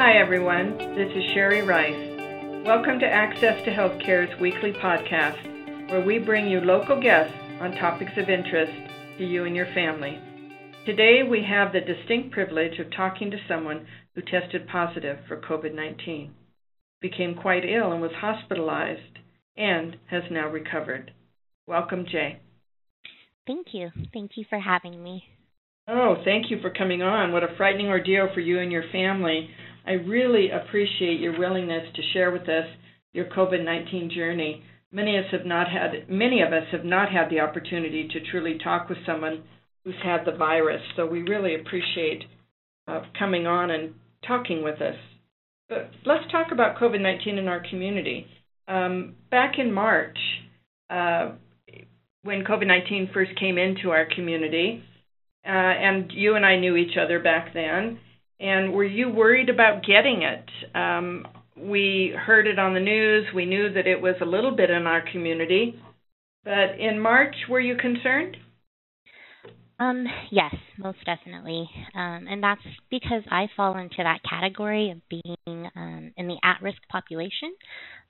Hi, everyone. This is Sherry Rice. Welcome to Access to Healthcare's weekly podcast, where we bring you local guests on topics of interest to you and your family. Today, we have the distinct privilege of talking to someone who tested positive for COVID 19, became quite ill and was hospitalized, and has now recovered. Welcome, Jay. Thank you. Thank you for having me. Oh, thank you for coming on. What a frightening ordeal for you and your family. I really appreciate your willingness to share with us your COVID-19 journey. Many of us have not had many of us have not had the opportunity to truly talk with someone who's had the virus. So we really appreciate uh, coming on and talking with us. But let's talk about COVID-19 in our community. Um, back in March, uh, when COVID-19 first came into our community, uh, and you and I knew each other back then. And were you worried about getting it? Um, we heard it on the news. We knew that it was a little bit in our community. But in March, were you concerned? Um, yes, most definitely. Um, and that's because I fall into that category of being um, in the at risk population.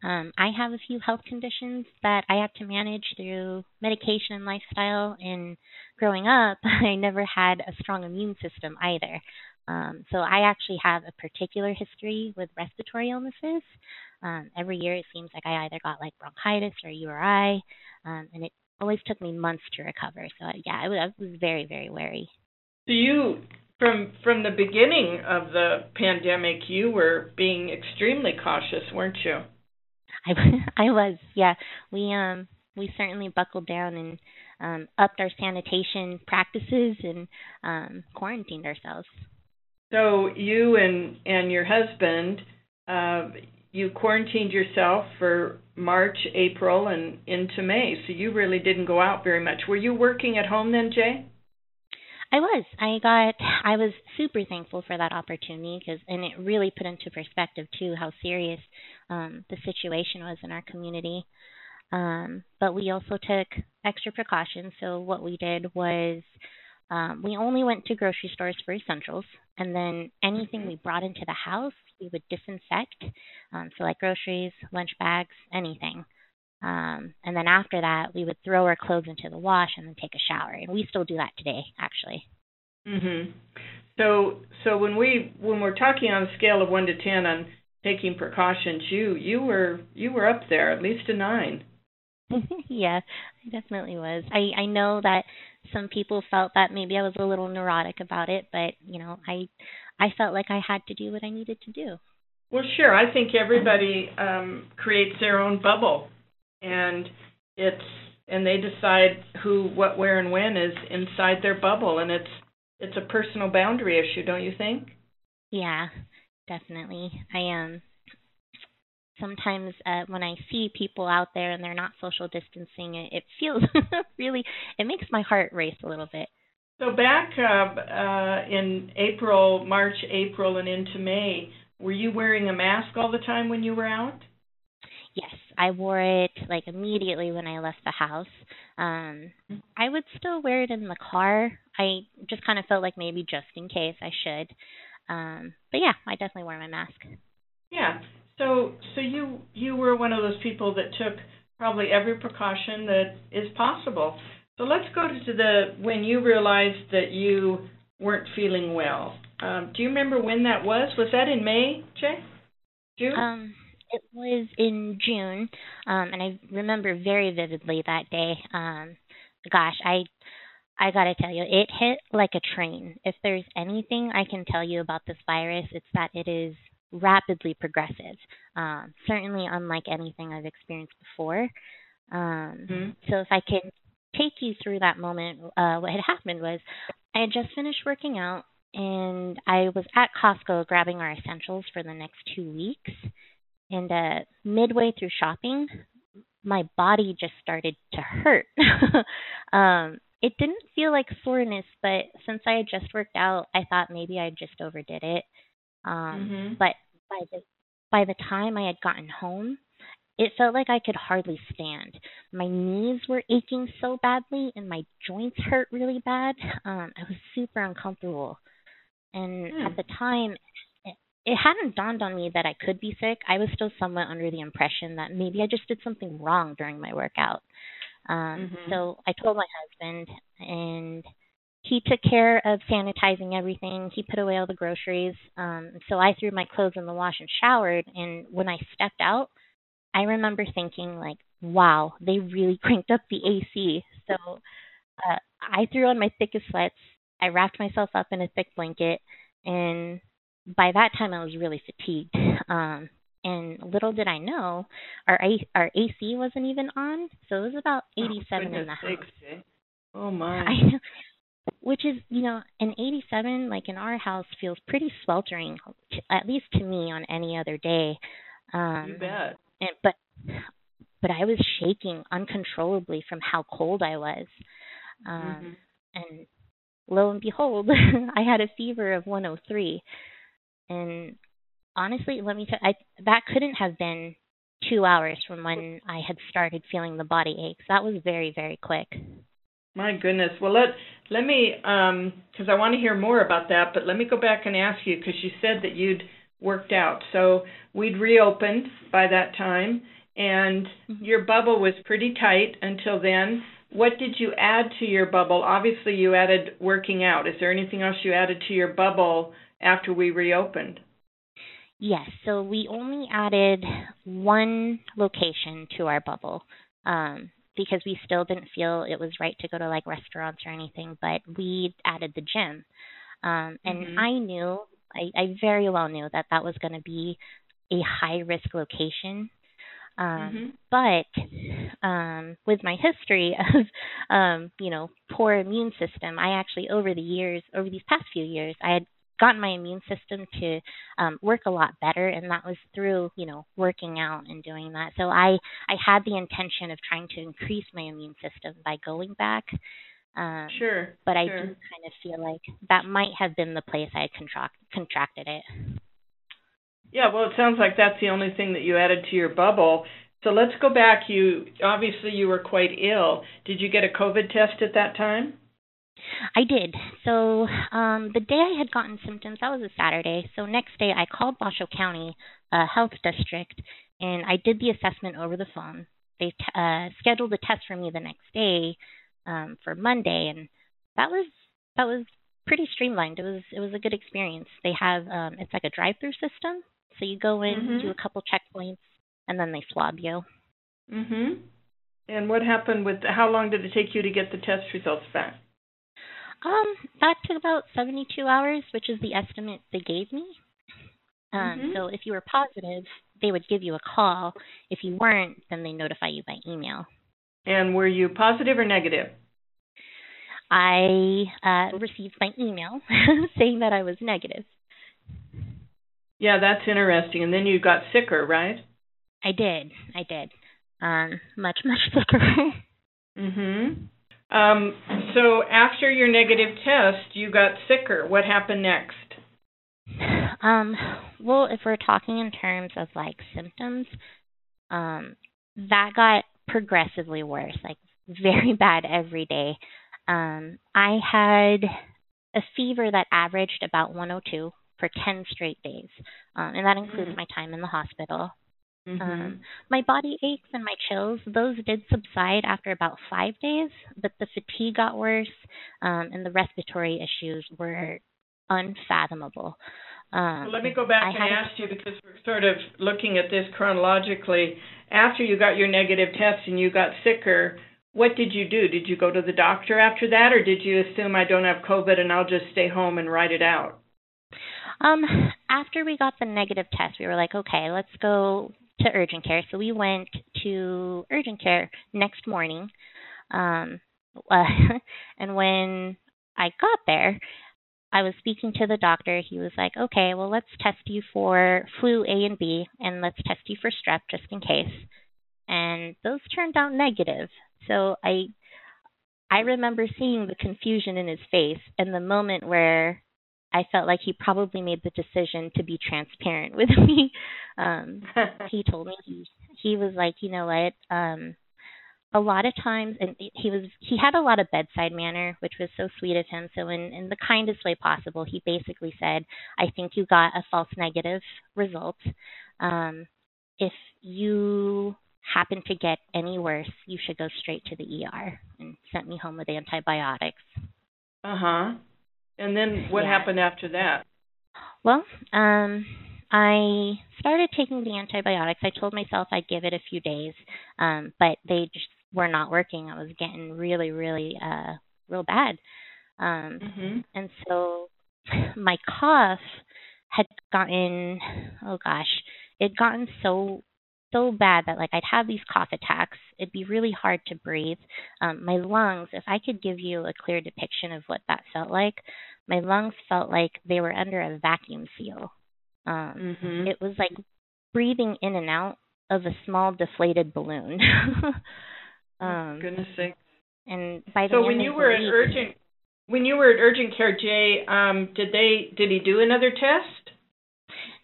Um, I have a few health conditions that I have to manage through medication and lifestyle. And growing up, I never had a strong immune system either. Um, so I actually have a particular history with respiratory illnesses. Um, every year it seems like I either got like bronchitis or URI, um, and it always took me months to recover. So yeah, I was, I was very very wary. So you from from the beginning of the pandemic, you were being extremely cautious, weren't you? I I was. Yeah, we um we certainly buckled down and um, upped our sanitation practices and um, quarantined ourselves. So you and and your husband, uh, you quarantined yourself for March, April, and into May. So you really didn't go out very much. Were you working at home then, Jay? I was. I got. I was super thankful for that opportunity because, and it really put into perspective too how serious um, the situation was in our community. Um, but we also took extra precautions. So what we did was um, we only went to grocery stores for essentials, and then anything we brought into the house, we would disinfect. Um, so, like groceries, lunch bags, anything. Um, and then after that, we would throw our clothes into the wash and then take a shower. And we still do that today, actually. Mhm. So, so when we when we're talking on a scale of one to ten on taking precautions, you you were you were up there, at least a nine. yeah, I definitely was. I I know that some people felt that maybe I was a little neurotic about it, but you know, I I felt like I had to do what I needed to do. Well, sure. I think everybody um creates their own bubble and it's and they decide who what where and when is inside their bubble and it's it's a personal boundary issue, don't you think? Yeah, definitely. I am um, sometimes uh, when I see people out there and they're not social distancing, it, it feels really it makes my heart race a little bit. So back uh, uh, in April, March, April, and into May, were you wearing a mask all the time when you were out? Yes, I wore it like immediately when I left the house. Um, I would still wear it in the car. I just kind of felt like maybe just in case I should. Um, but yeah, I definitely wore my mask. Yeah. So so you you were one of those people that took probably every precaution that is possible. So let's go to the when you realized that you weren't feeling well. Um, do you remember when that was? Was that in May, Jay? June? Um, it was in June, um, and I remember very vividly that day. Um, gosh, I I gotta tell you, it hit like a train. If there's anything I can tell you about this virus, it's that it is rapidly progressive. Um, certainly unlike anything I've experienced before. Um, mm-hmm. So if I can take you through that moment, uh, what had happened was I had just finished working out and I was at Costco grabbing our essentials for the next two weeks. And uh, midway through shopping, my body just started to hurt. um, it didn't feel like soreness, but since I had just worked out, I thought maybe I just overdid it. Um, mm-hmm. But by the by the time I had gotten home, it felt like I could hardly stand. My knees were aching so badly, and my joints hurt really bad. Um, I was super uncomfortable, and mm. at the time, it, it hadn't dawned on me that I could be sick. I was still somewhat under the impression that maybe I just did something wrong during my workout. Um, mm-hmm. So I told my husband, and he took care of sanitizing everything. He put away all the groceries. Um, so I threw my clothes in the wash and showered. And when I stepped out, I remember thinking, like, wow, they really cranked up the AC. So uh, I threw on my thickest sweats. I wrapped myself up in a thick blanket, and by that time I was really fatigued. Um, and little did I know, our our AC wasn't even on, so it was about 87 oh, in the house. Eh? Oh my! I which is you know an 87 like in our house feels pretty sweltering, at least to me on any other day. Um, you bet. And, but but I was shaking uncontrollably from how cold I was. Um, mm-hmm. And lo and behold, I had a fever of 103. And honestly, let me tell I that couldn't have been two hours from when I had started feeling the body aches. That was very, very quick. My goodness. Well, let let me um because I want to hear more about that, but let me go back and ask you because you said that you'd worked out. So we'd reopened by that time, and mm-hmm. your bubble was pretty tight until then. What did you add to your bubble? Obviously, you added working out. Is there anything else you added to your bubble after we reopened? Yes, so we only added one location to our bubble um, because we still didn't feel it was right to go to like restaurants or anything, but we added the gym. Um, and mm-hmm. I knew, I, I very well knew that that was going to be a high risk location. Um, mm-hmm. But um, with my history of, um, you know, poor immune system, I actually over the years, over these past few years, I had gotten my immune system to um, work a lot better, and that was through you know working out and doing that. So I I had the intention of trying to increase my immune system by going back. Um, sure. But I sure. do kind of feel like that might have been the place I contract, contracted it. Yeah, well, it sounds like that's the only thing that you added to your bubble. So let's go back. You obviously you were quite ill. Did you get a COVID test at that time? I did. So um, the day I had gotten symptoms, that was a Saturday. So next day I called Washoe County uh, Health District and I did the assessment over the phone. They t- uh, scheduled a test for me the next day um, for Monday, and that was that was pretty streamlined. It was it was a good experience. They have um, it's like a drive-through system, so you go in, mm-hmm. do a couple checkpoints, and then they swab you. Mhm. And what happened with? How long did it take you to get the test results back? Um, that took about 72 hours, which is the estimate they gave me. Um, mm-hmm. So if you were positive, they would give you a call. If you weren't, then they notify you by email. And were you positive or negative? I uh, received my email saying that I was negative. Yeah, that's interesting. And then you got sicker, right? I did. I did. Um, much, much sicker. mhm. Um, so after your negative test, you got sicker. What happened next? Um, well, if we're talking in terms of like symptoms, um, that got progressively worse, like very bad every day. Um, I had a fever that averaged about 102 for 10 straight days, um, and that included mm. my time in the hospital. Mm-hmm. Um, my body aches and my chills, those did subside after about five days, but the fatigue got worse, um, and the respiratory issues were unfathomable. Um, well, let me go back I and ask you because we're sort of looking at this chronologically. After you got your negative test and you got sicker, what did you do? Did you go to the doctor after that, or did you assume I don't have COVID and I'll just stay home and write it out? Um, after we got the negative test, we were like, okay, let's go to urgent care. So we went to urgent care next morning. Um, uh, and when I got there, I was speaking to the doctor. He was like, okay, well, let's test you for flu A and B, and let's test you for strep just in case. And those turned out negative. So I, I remember seeing the confusion in his face and the moment where I felt like he probably made the decision to be transparent with me. Um, he told me he he was like, you know what, um, a lot of times and he was he had a lot of bedside manner which was so sweet of him. So in in the kindest way possible he basically said i think you got a false negative result. Um if you happen to get any worse you should go straight to the er and sent me home with antibiotics. Uh-huh and then what yeah. happened after that well um I started taking the antibiotics. I told myself I'd give it a few days, um, but they just were not working. I was getting really, really, uh, real bad. Um, mm-hmm. And so my cough had gotten, oh gosh, it gotten so so bad that like I'd have these cough attacks. It'd be really hard to breathe. Um, my lungs, if I could give you a clear depiction of what that felt like, my lungs felt like they were under a vacuum seal. Um, mm-hmm. It was like breathing in and out of a small deflated balloon. um, goodness sake! And by the so when you were at urgent, when you were at urgent care, Jay, um, did they did he do another test?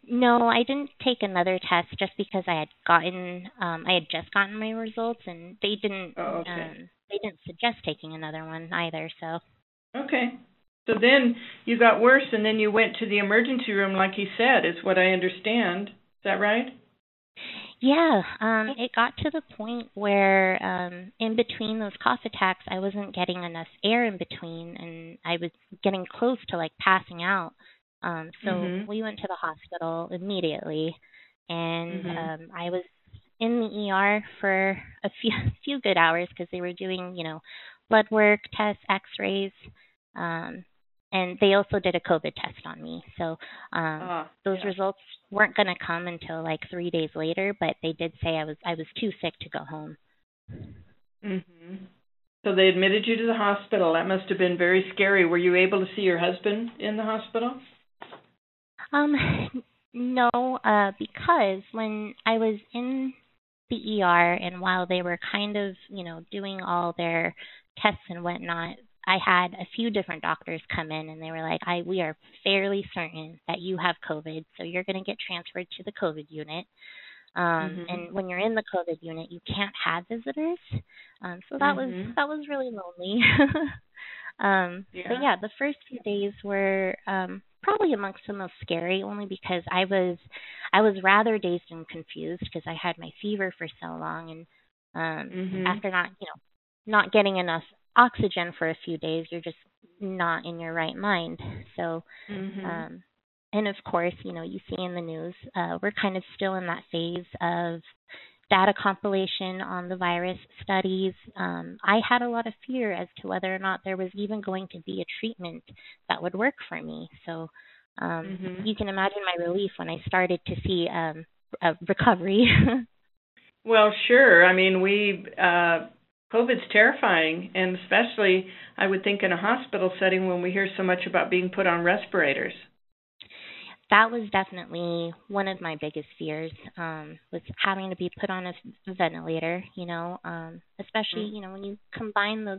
No, I didn't take another test just because I had gotten um I had just gotten my results and they didn't oh, okay. um they didn't suggest taking another one either, so Okay. So then you got worse, and then you went to the emergency room, like he said, is what I understand. Is that right? Yeah, um, it got to the point where um, in between those cough attacks, I wasn't getting enough air in between, and I was getting close to like passing out. Um, so Mhm. we went to the hospital immediately, and Mhm. um, I was in the ER for a few few good hours because they were doing, you know, blood work, tests, X-rays. Um, and they also did a COVID test on me. So um, Ah, those yeah. results weren't going to come until like three days later, but they did say I was I was too sick to go home. Mhm. So they admitted you to the hospital. That must have been very scary. Were you able to see your husband in the hospital? Um, no, uh, because when I was in the ER and while they were kind of you know doing all their tests and whatnot, I had a few different doctors come in and they were like, "I we are fairly certain that you have COVID, so you're going to get transferred to the COVID unit." Um, Mhm. And when you're in the COVID unit, you can't have visitors. Um, so that was Mhm. that was really lonely. um, Yeah. But yeah, the first few days were um, probably amongst the most scary, only because I was I was rather dazed and confused because I had my fever for so long, and um, Mhm. after not you know not getting enough oxygen for a few days, you're just not in your right mind. So, Mhm. um, and of course, you know, you see in the news, uh, we're kind of still in that phase of data compilation on the virus studies. Um, I had a lot of fear as to whether or not there was even going to be a treatment that would work for me. So, um, Mhm. you can imagine my relief when I started to see um, a recovery. Well, sure. I mean, we uh COVID's terrifying, and especially I would think in a hospital setting when we hear so much about being put on respirators. That was definitely one of my biggest fears um was having to be put on a ventilator you know um especially Mm. you know when you combine those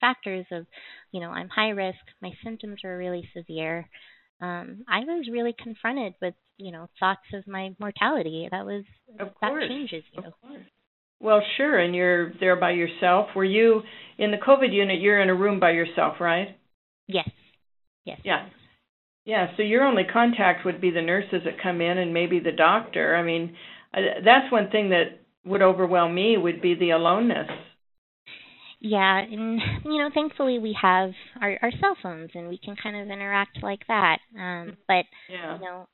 factors of you know i'm high risk my symptoms are really severe um i was really confronted with you know thoughts of my mortality that was Of that course. changes you. Well, sure, and you're there by yourself. Were you in the COVID unit? You're in a room by yourself, right? yes yes Yeah. Yeah, so your only contact would be the nurses that come in and maybe the doctor. I mean, that's one thing that would overwhelm me would be the aloneness. Yeah, and you know, thankfully we have our our cell phones and we can kind of interact like that. Um, but Yeah. you know,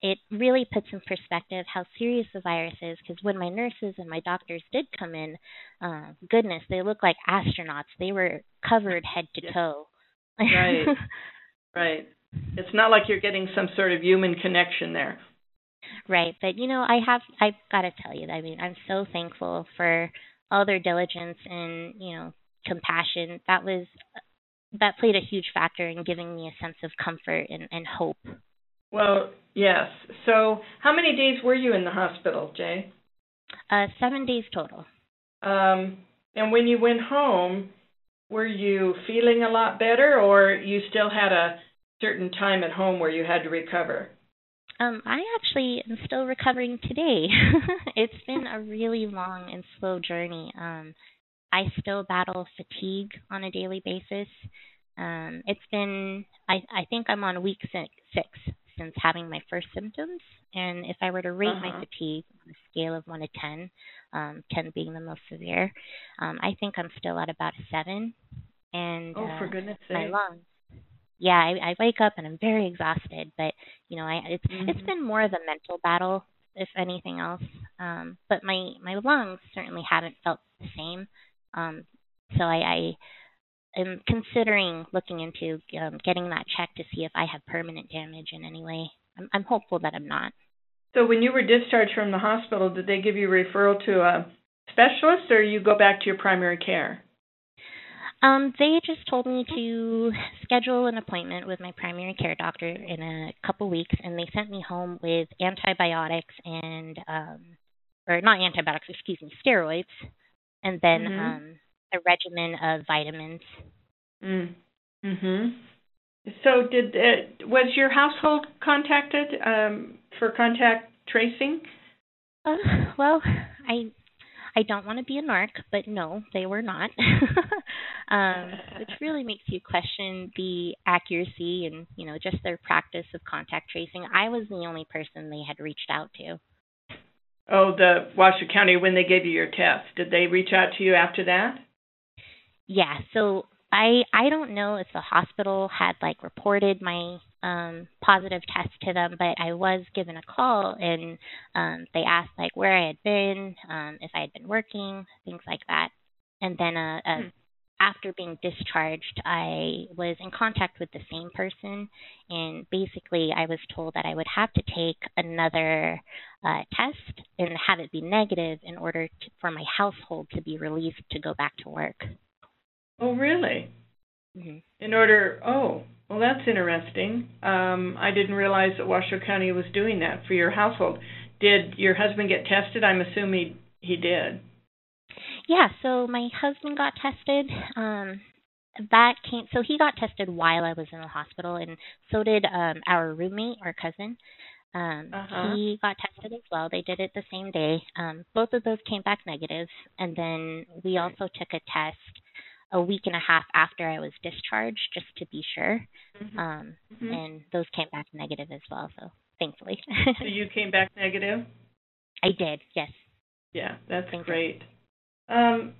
it really puts in perspective how serious the virus is. Because when my nurses and my doctors did come in, uh, goodness, they looked like astronauts. They were covered head to toe. Right. Right. It's not like you're getting some sort of human connection there. Right, but you know, I have I've got to tell you, I mean, I'm so thankful for all their diligence and you know compassion. That was that played a huge factor in giving me a sense of comfort and, and hope. Well, yes. So, how many days were you in the hospital, Jay? Uh, seven days total. Um, and when you went home, were you feeling a lot better, or you still had a certain time at home where you had to recover? Um, I actually am still recovering today. it's been a really long and slow journey. Um, I still battle fatigue on a daily basis. Um, it's been, I, I think I'm on week six, six since having my first symptoms. And if I were to rate uh-huh. my fatigue on a scale of 1 to 10, um, 10 being the most severe, um, I think I'm still at about a 7. And oh, for uh, goodness my sake. lungs. Yeah, I, I wake up and I'm very exhausted, but you know, I it's mm-hmm. it's been more of a mental battle, if anything else. Um, but my my lungs certainly haven't felt the same. Um, so I, I am considering looking into um, getting that checked to see if I have permanent damage in any way. I'm, I'm hopeful that I'm not. So when you were discharged from the hospital, did they give you a referral to a specialist, or you go back to your primary care? Um, they just told me to schedule an appointment with my primary care doctor in a couple weeks, and they sent me home with antibiotics and, um, or not antibiotics, excuse me, steroids, and then mm-hmm. um, a regimen of vitamins. Mm. Mhm. So, did uh, was your household contacted um, for contact tracing? Uh, well, I I don't want to be a narc, but no, they were not. um, which really makes you question the accuracy and you know just their practice of contact tracing. I was the only person they had reached out to. Oh, the Washoe County when they gave you your test, did they reach out to you after that? Yeah, so I I don't know if the hospital had like reported my um positive test to them, but I was given a call and um they asked like where I had been, um if I had been working, things like that. And then uh, uh hmm. after being discharged, I was in contact with the same person and basically I was told that I would have to take another uh test and have it be negative in order to, for my household to be released to go back to work. Oh, really? Mm-hmm. In order, oh, well, that's interesting. Um, I didn't realize that Washoe County was doing that for your household. Did your husband get tested? I'm assuming he, he did. Yeah, so my husband got tested. Um, that came so he got tested while I was in the hospital, and so did um, our roommate or cousin. Um, uh-huh. He got tested as well. They did it the same day. Um, both of those came back negative, and then we also took a test a week and a half after I was discharged just to be sure. Mm-hmm. Um, mm-hmm. And those came back negative as well, so thankfully. so you came back negative? I did, yes. Yeah, that's Thank great. Um,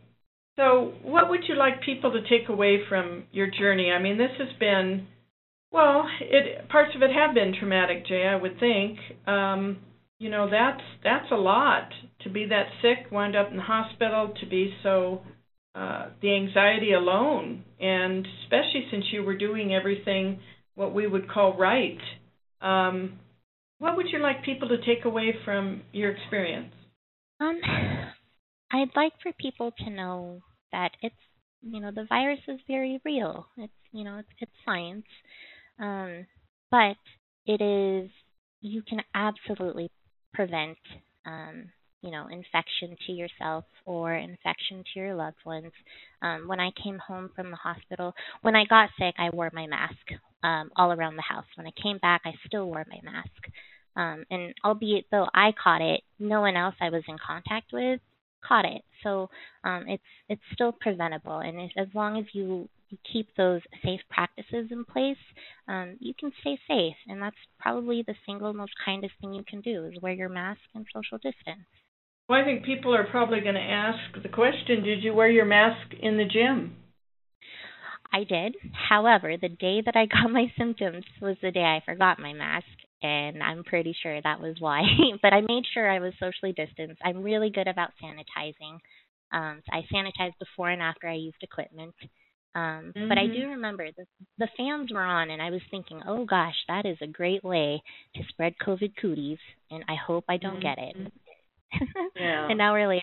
so, what would you like people to take away from your journey? I mean, this has been, well, it parts of it have been traumatic, Jay. I would think. Um, you know, that's that's a lot to be that sick, wind up in the hospital, to be so uh, the anxiety alone, and especially since you were doing everything what we would call right. Um, what would you like people to take away from your experience? Um, I'd like for people to know that it's you know the virus is very real. It's you know it's it's science, um, but it is you can absolutely prevent um, you know, infection to yourself or infection to your loved ones. Um, when I came home from the hospital, when I got sick, I wore my mask um, all around the house. When I came back, I still wore my mask. Um, and albeit though I caught it, no one else I was in contact with caught it. So um, it's it's still preventable, and if, as long as you you keep those safe practices in place, um, you can stay safe. And that's probably the single most kindest thing you can do is wear your mask and social distance. Well, I think people are probably going to ask the question Did you wear your mask in the gym? I did. However, the day that I got my symptoms was the day I forgot my mask, and I'm pretty sure that was why. but I made sure I was socially distanced. I'm really good about sanitizing. Um, so I sanitized before and after I used equipment. Um, mm-hmm. But I do mm-hmm. remember the the fans were on, and I was thinking, oh gosh, that is a great way to spread COVID cooties, and I hope I don't mm-hmm. get it. Yeah. An hour later,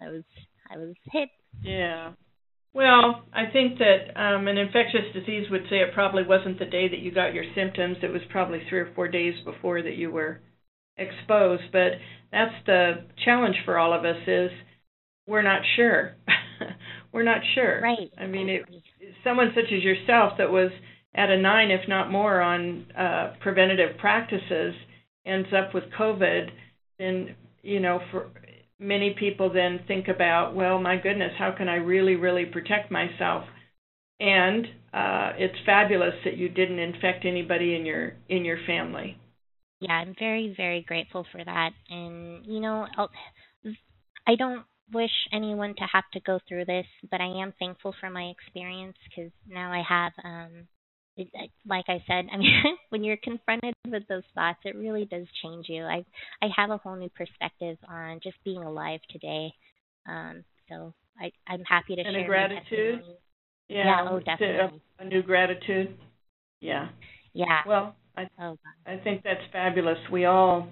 I was I was hit. Yeah. Well, I think that um, an infectious disease would say it probably wasn't the day that you got your symptoms. It was probably three or four days before that you were exposed. But that's the challenge for all of us is we're not sure. we're not sure. Right. I mean, it, someone such as yourself that was at a nine, if not more, on uh, preventative practices ends up with COVID, then you know, for many people then think about, well, my goodness, how can I really, really protect myself? And uh, it's fabulous that you didn't infect anybody in your in your family. Yeah, I'm very, very grateful for that. And you know, I'll, I don't wish anyone to have to go through this, but I am thankful for my experience because now I have um, it, like I said, I mean, when you're confronted with those thoughts, it really does change you. I I have a whole new perspective on just being alive today. Um, so I I'm happy to and share a gratitude. Yeah, yeah, oh definitely. A, a, new gratitude. Yeah. Yeah. Well, I oh, I think that's fabulous. We all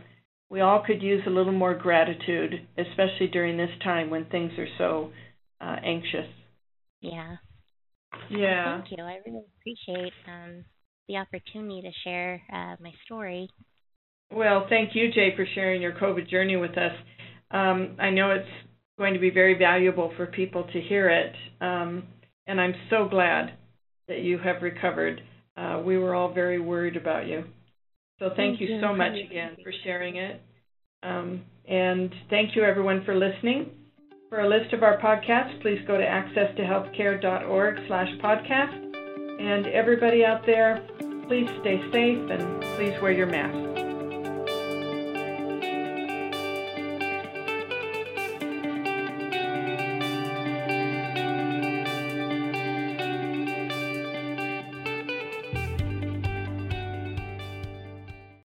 we all could use a little more gratitude, especially during this time when things are so uh, anxious. Yeah. Yeah. Thank you. I really appreciate um, the opportunity to share uh, my story. Well, thank you, Jay, for sharing your COVID journey with us. Um, I know it's going to be very valuable for people to hear it, um, and I'm so glad that you have recovered. Uh, we were all very worried about you. So thank, thank you, you so much again for sharing it. Um, and thank you, everyone, for listening. For a list of our podcasts, please go to accesstohealthcare.org slash podcast. And everybody out there, please stay safe and please wear your mask.